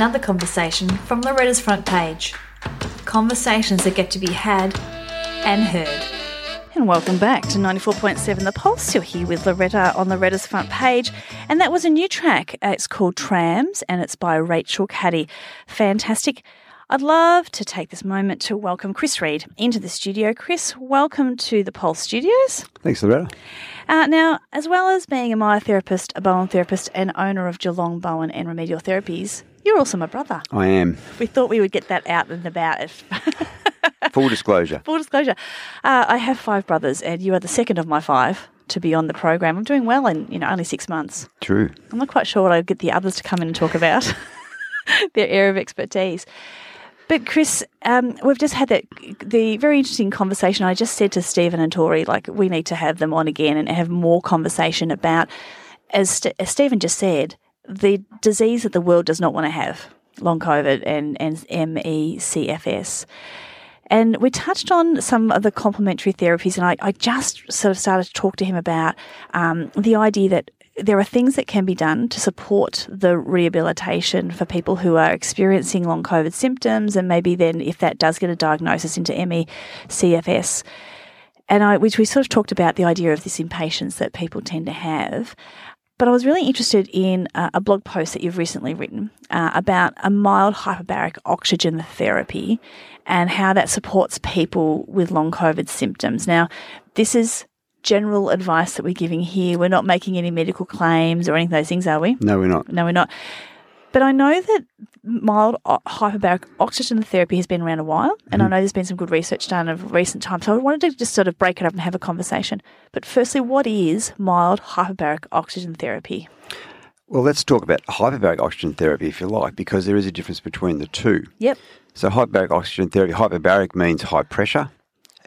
another conversation from Loretta's front page. Conversations that get to be had and heard. And welcome back to 94.7 The Pulse. You're here with Loretta on Loretta's front page. And that was a new track. Uh, It's called Trams and it's by Rachel Caddy. Fantastic. I'd love to take this moment to welcome Chris Reed into the studio. Chris, welcome to the Pulse Studios. Thanks, Loretta. Uh, now, as well as being a myotherapist, a Bowen therapist, and owner of Geelong Bowen and Remedial Therapies, you're also my brother. I am. We thought we would get that out and about. Full disclosure. Full disclosure, uh, I have five brothers, and you are the second of my five to be on the program. I'm doing well in you know only six months. True. I'm not quite sure what I'd get the others to come in and talk about their area of expertise. But Chris, um, we've just had that the very interesting conversation. I just said to Stephen and Tori, like we need to have them on again and have more conversation about, as, St- as Stephen just said, the disease that the world does not want to have, long COVID and and MECFS. And we touched on some of the complementary therapies, and I, I just sort of started to talk to him about um, the idea that there are things that can be done to support the rehabilitation for people who are experiencing long COVID symptoms, and maybe then if that does get a diagnosis into ME/CFS. And I, which we sort of talked about the idea of this impatience that people tend to have. But I was really interested in uh, a blog post that you've recently written uh, about a mild hyperbaric oxygen therapy and how that supports people with long COVID symptoms. Now, this is general advice that we're giving here. We're not making any medical claims or any of those things, are we? No, we're not. No, we're not. But I know that mild hyperbaric oxygen therapy has been around a while, and I mm-hmm. know there's been some good research done of recent times. So I wanted to just sort of break it up and have a conversation. But firstly, what is mild hyperbaric oxygen therapy? Well, let's talk about hyperbaric oxygen therapy, if you like, because there is a difference between the two. Yep. So, hyperbaric oxygen therapy, hyperbaric means high pressure,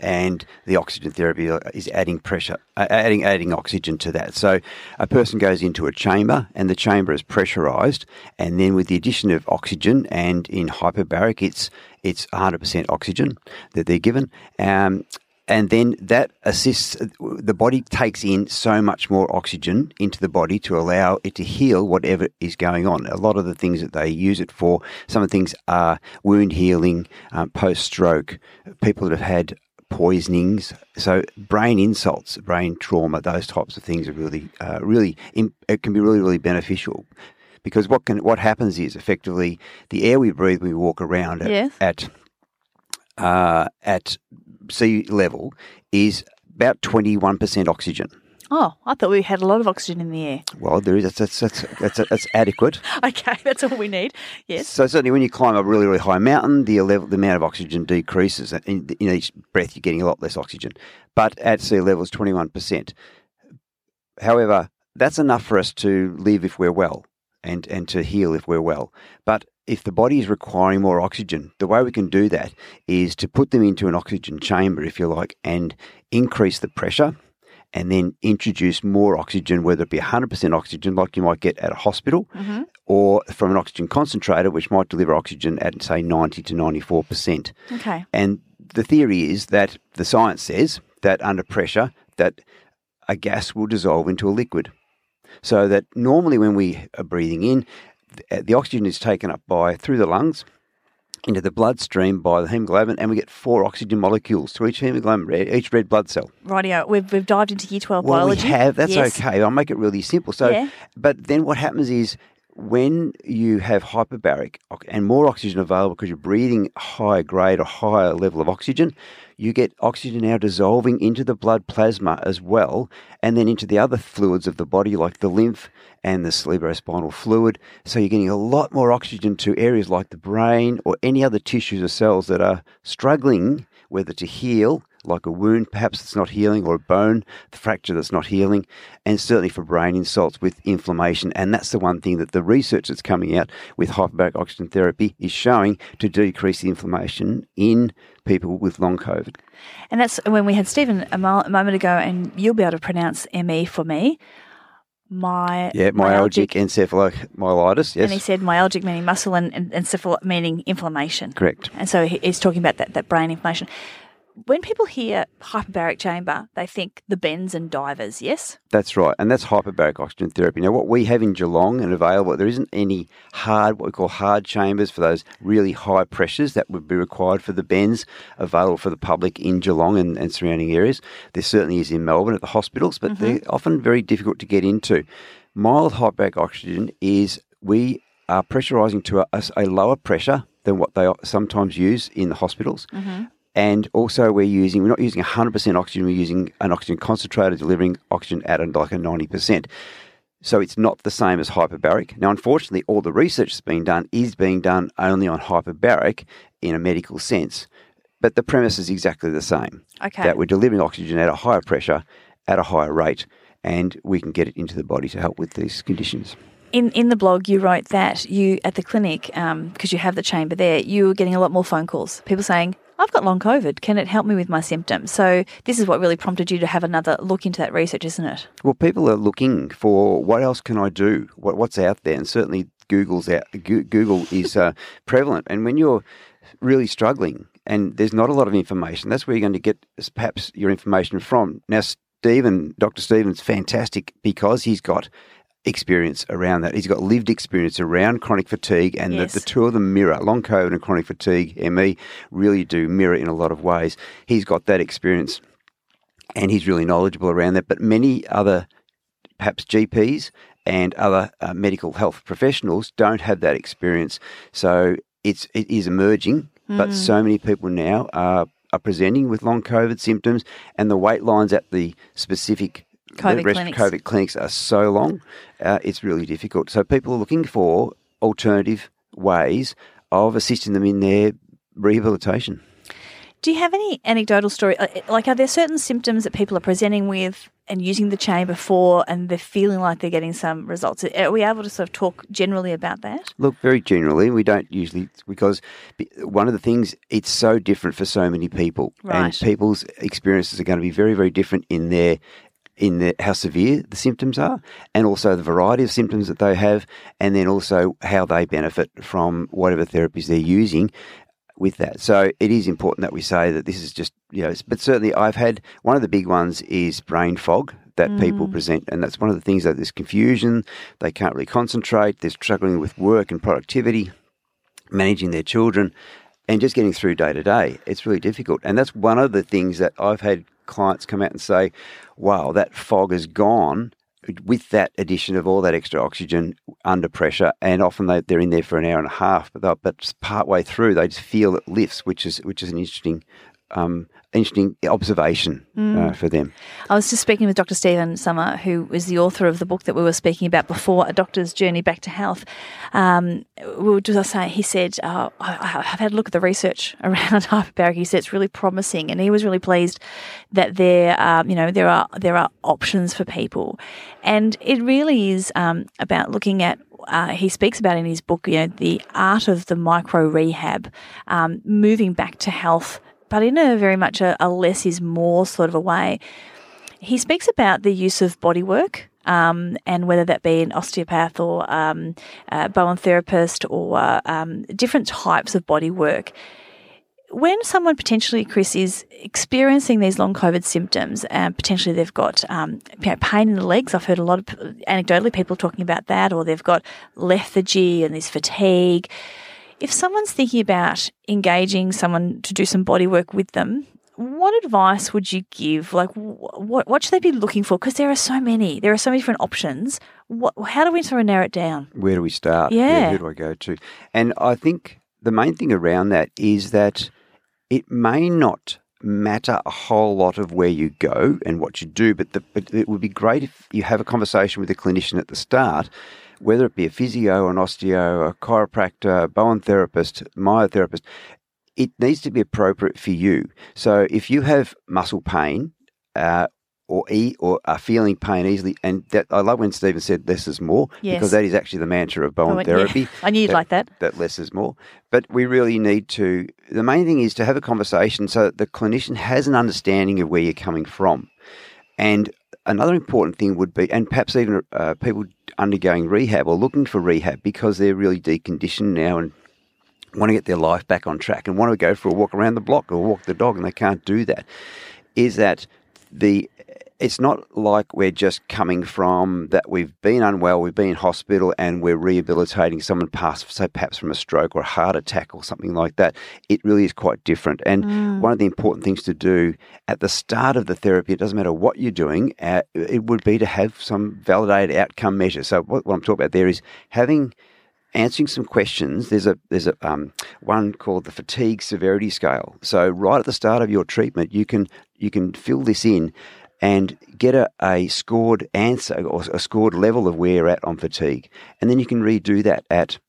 and the oxygen therapy is adding pressure, adding adding oxygen to that. So, a person goes into a chamber, and the chamber is pressurized, and then with the addition of oxygen, and in hyperbaric, it's it's 100% oxygen that they're given. Um, and then that assists the body takes in so much more oxygen into the body to allow it to heal whatever is going on a lot of the things that they use it for some of the things are wound healing um, post stroke people that have had poisonings so brain insults brain trauma those types of things are really uh, really it can be really really beneficial because what can what happens is effectively the air we breathe when we walk around at, Yes. at uh, at sea level is about 21% oxygen. Oh, I thought we had a lot of oxygen in the air. Well, there is that's that's that's, that's, that's adequate. Okay, that's all we need. Yes. So certainly, when you climb a really really high mountain, the level the amount of oxygen decreases. In, in each breath, you're getting a lot less oxygen. But at sea level, it's 21%. However, that's enough for us to live if we're well and, and to heal if we're well. But if the body is requiring more oxygen, the way we can do that is to put them into an oxygen chamber, if you like, and increase the pressure and then introduce more oxygen, whether it be 100% oxygen like you might get at a hospital mm-hmm. or from an oxygen concentrator, which might deliver oxygen at, say, 90 to 94%. Okay. And the theory is that the science says that under pressure, that a gas will dissolve into a liquid. So that normally when we are breathing in, the oxygen is taken up by through the lungs into the bloodstream by the hemoglobin, and we get four oxygen molecules to each hemoglobin, each red blood cell. Rightio. We've, we've dived into year 12 Well, biology. we have. That's Yes. okay. I'll make it really simple. So, Yeah. but then what happens is when you have hyperbaric and more oxygen available because you're breathing higher grade or higher level of oxygen, you get oxygen now dissolving into the blood plasma as well, and then into the other fluids of the body like the lymph and the cerebrospinal fluid. So you're getting a lot more oxygen to areas like the brain or any other tissues or cells that are struggling whether to heal like a wound perhaps that's not healing or a bone the fracture that's not healing and certainly for brain insults with inflammation and that's the one thing that the research that's coming out with hyperbaric oxygen therapy is showing to decrease the inflammation in people with long covid And that's when we had Stephen a, mo- a moment ago, and you'll be able to pronounce ME for me. My yeah myalgic encephalomyelitis Yes, And he said myalgic meaning muscle and, and encephal meaning inflammation. correct And so he's talking about that, that brain inflammation. When people hear hyperbaric chamber, they think the bends and divers, yes? That's right, and that's hyperbaric oxygen therapy. Now, what we have in Geelong and available, there isn't any hard, what we call hard chambers for those really high pressures that would be required for the bends available for the public in Geelong and, and surrounding areas. There certainly is in Melbourne at the hospitals, but they're mm-hmm. often very difficult to get into. Mild hyperbaric oxygen is we are pressurising to a, a lower pressure than what they sometimes use in the hospitals. Mm-hmm. And also, we're using, we're not using 100% oxygen, we're using an oxygen concentrator delivering oxygen at like a 90%. So it's not the same as hyperbaric. Now, unfortunately, all the research that's being done is being done only on hyperbaric in a medical sense. But the premise is exactly the same Okay. that we're delivering oxygen at a higher pressure, at a higher rate, and we can get it into the body to help with these conditions. In in the blog, you wrote that you at the clinic um, because you have the chamber there. You were getting a lot more phone calls. People saying, "I've got long COVID. Can it help me with my symptoms?" So this is what really prompted you to have another look into that research, isn't it? Well, people are looking for what else can I do? What, what's out there? And certainly Google's out. Google is uh, prevalent. And when you're really struggling and there's not a lot of information, that's where you're going to get perhaps your information from. Now, Stephen, Dr. Stephen's fantastic because he's got experience around that. He's got lived experience around chronic fatigue, and Yes. the, the two of them mirror. Long COVID and chronic fatigue, ME, really do mirror in a lot of ways. He's got that experience and he's really knowledgeable around that. But many other, perhaps GPs and other uh, medical health professionals, don't have that experience. So it's it is emerging, but so many people now are are presenting with long COVID symptoms, and the wait lines at the specific COVID the rest- clinics. COVID clinics are so long. Uh, it's really difficult. So people are looking for alternative ways of assisting them in their rehabilitation. Do you have any anecdotal story? uh, Like, are there certain symptoms that people are presenting with and using the chamber for, and they're feeling like they're getting some results? Are we able to sort of talk generally about that? Look, very generally, we don't usually because one of the things it's so different for so many people, and people's experiences are going to be very, very different in their in their how severe the symptoms are, and also the variety of symptoms that they have, and then also how they benefit from whatever therapies they're using with that. So it is important that we say that this is just you know, but certainly I've had one of the big ones is brain fog that people mm. present, and that's one of the things that there's confusion. They can't really concentrate. They're struggling with work and productivity managing their children and just getting through day to day. It's really difficult. And that's one of the things that I've had clients come out and say, wow, that fog is gone with that addition of all that extra oxygen under pressure. And often they, they're in there for an hour and a half, but, but partway through they just feel it lifts, which is, which is an interesting, um, interesting observation uh, for them. I was just speaking with Dr. Stephen Summer, who is the author of the book that we were speaking about before, A Doctor's Journey Back to Health. Um, we were just saying, he said, uh, I, I've had a look at the research around hyperbaric. He said it's really promising, and he was really pleased that there, um, you know, there are there are options for people, and it really is um, about looking at uh, he speaks about in his book, you know, the art of the micro rehab, um, moving back to health, but in a very much a, a less is more sort of a way. He speaks about the use of body work. Um, and whether that be an osteopath or um, Bowen therapist or um, different types of body work, when someone potentially, Chris, is experiencing these long COVID symptoms, and potentially they've got um, pain in the legs. I've heard a lot of anecdotally people talking about that, or they've got lethargy and this fatigue. If someone's thinking about engaging someone to do some body work with them, what advice would you give? Like, what what should they be looking for? Because there are so many, there are so many different options. What, how do we sort of narrow it down? where do we start? Yeah. Who do I go to? And I think the main thing around that is that it may not matter a whole lot of where you go and what you do, but, the, but it would be great if you have a conversation with a clinician at the start, whether it be a physio, an osteo, a chiropractor, a Bowen therapist, myotherapist. It needs to be appropriate for you. So if you have muscle pain, uh, or e or are feeling pain easily, and that I love when Stephen said less is more Yes. because that is actually the mantra of Bowen I went, yeah. therapy. I knew you'd like that. That less is more. But we really need to. The main thing is to have a conversation so that the clinician has an understanding of where you're coming from. And another important thing would be, and perhaps even uh, people undergoing rehab or looking for rehab because they're really deconditioned now and want to get their life back on track and want to go for a walk around the block or walk the dog and they can't do that, is that the it's not like we're just coming from that we've been unwell, we've been in hospital, and we're rehabilitating someone past, say, perhaps from a stroke or a heart attack or something like that. It really is quite different. And mm. one of the important things to do at the start of the therapy, it doesn't matter what you're doing, uh, it would be to have some validated outcome measure. So what, what I'm talking about there is having answering some questions. There's a there's a um, one called the fatigue severity scale. So right at the start of your treatment, you can you can fill this in and get a, a scored answer or a scored level of where you're at on fatigue, and then you can redo that at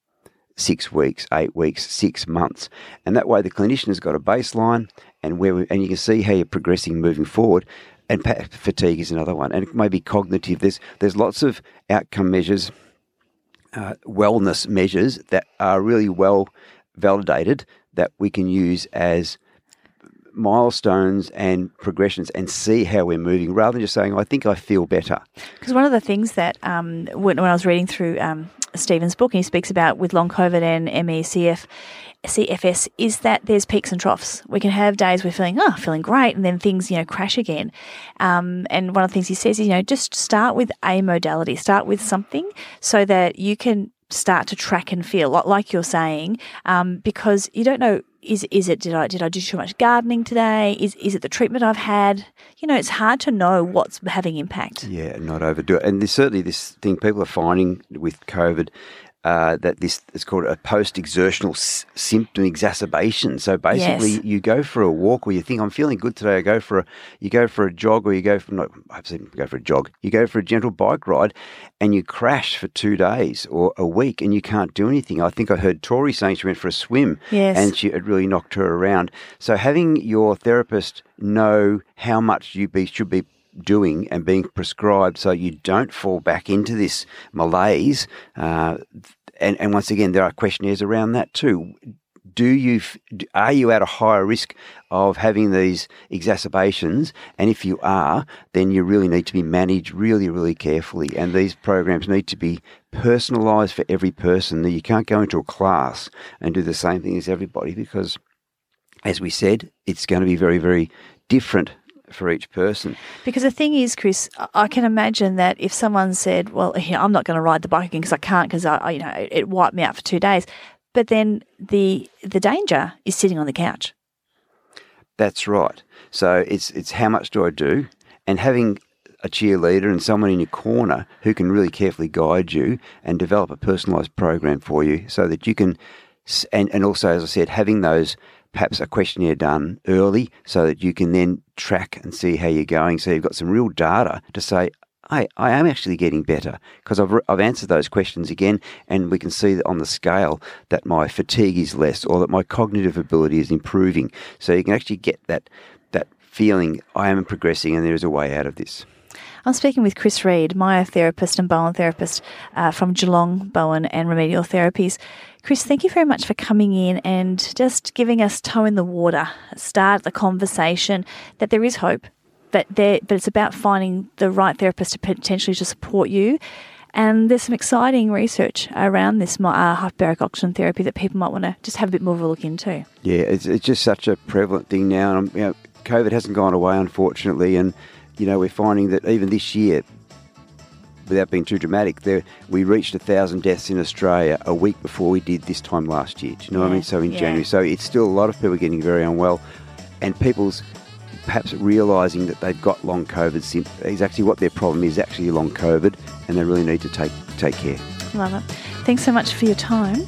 six weeks, eight weeks, six months, and that way the clinician has got a baseline and where we, and you can see how you're progressing moving forward. And fatigue is another one, and it may be cognitive. There's there's lots of outcome measures uh, wellness measures that are really well validated that we can use as milestones and progressions and see how we're moving rather than just saying, I think I feel better. Because one of the things that um, when, when, I was reading through um, Stephen's book, and he speaks about with long COVID and MECF, CFS is that there's peaks and troughs. We can have days we're feeling, oh, feeling great, and then things, you know, crash again. Um, and one of the things he says is, you know, just start with a modality, start with something so that you can start to track and feel, like you're saying, um, because you don't know is is it did I did I do too much gardening today? Is is it the treatment I've had? You know, it's hard to know what's having impact. Yeah, not overdo it. And there's certainly this thing people are finding with COVID uh, that this is called a post-exertional s- symptom exacerbation. So basically, yes. you go for a walk, or you think I'm feeling good today. I go for a, you go for a jog, or you go for not, I've seen go for a jog. You go for a gentle bike ride, and you crash for two days or a week, and you can't do anything. I think I heard Tori saying she went for a swim, yes. and she it really knocked her around. So having your therapist know how much you be should be doing and being prescribed so you don't fall back into this malaise. Uh, and, and once again, there are questionnaires around that too. Do you are you at a higher risk of having these exacerbations? And if you are, then you really need to be managed really, really carefully. And these programs need to be personalised for every person. You can't go into a class and do the same thing as everybody because, as we said, it's going to be very, very different for each person. Because the thing is, Chris, I can imagine that if someone said, "Well, I'm not going to ride the bike again because I can't because I, you know, it wiped me out for two days," but then the the danger is sitting on the couch. That's right. So it's it's how much do I do, and having a cheerleader and someone in your corner who can really carefully guide you and develop a personalised program for you, so that you can, and and also as I said, having those perhaps a questionnaire done early so that you can then track and see how you're going. So you've got some real data to say, hey, I am actually getting better because I've, I've answered those questions again, and we can see on the scale that my fatigue is less or that my cognitive ability is improving. So you can actually get that that feeling I am progressing and there is a way out of this. I'm speaking with Chris Reed, myotherapist and Bowen therapist uh, from Geelong, Bowen and Remedial Therapies. Chris, thank you very much for coming in and just giving us toe in the water, start the conversation that there is hope, but there, but it's about finding the right therapist to potentially to support you. And there's some exciting research around this uh, hyperbaric oxygen therapy that people might want to just have a bit more of a look into. Yeah, it's, it's just such a prevalent thing now. And you know, COVID hasn't gone away, unfortunately, and you know we're finding that even this year without being too dramatic, there we reached a thousand deaths in Australia a week before we did this time last year. Do you know yeah, what I mean? So in yeah. January, so it's still a lot of people getting very unwell, and people's perhaps realising that they've got long COVID is actually what their problem is actually long COVID, and they really need to take take care. Love it. Thanks so much for your time.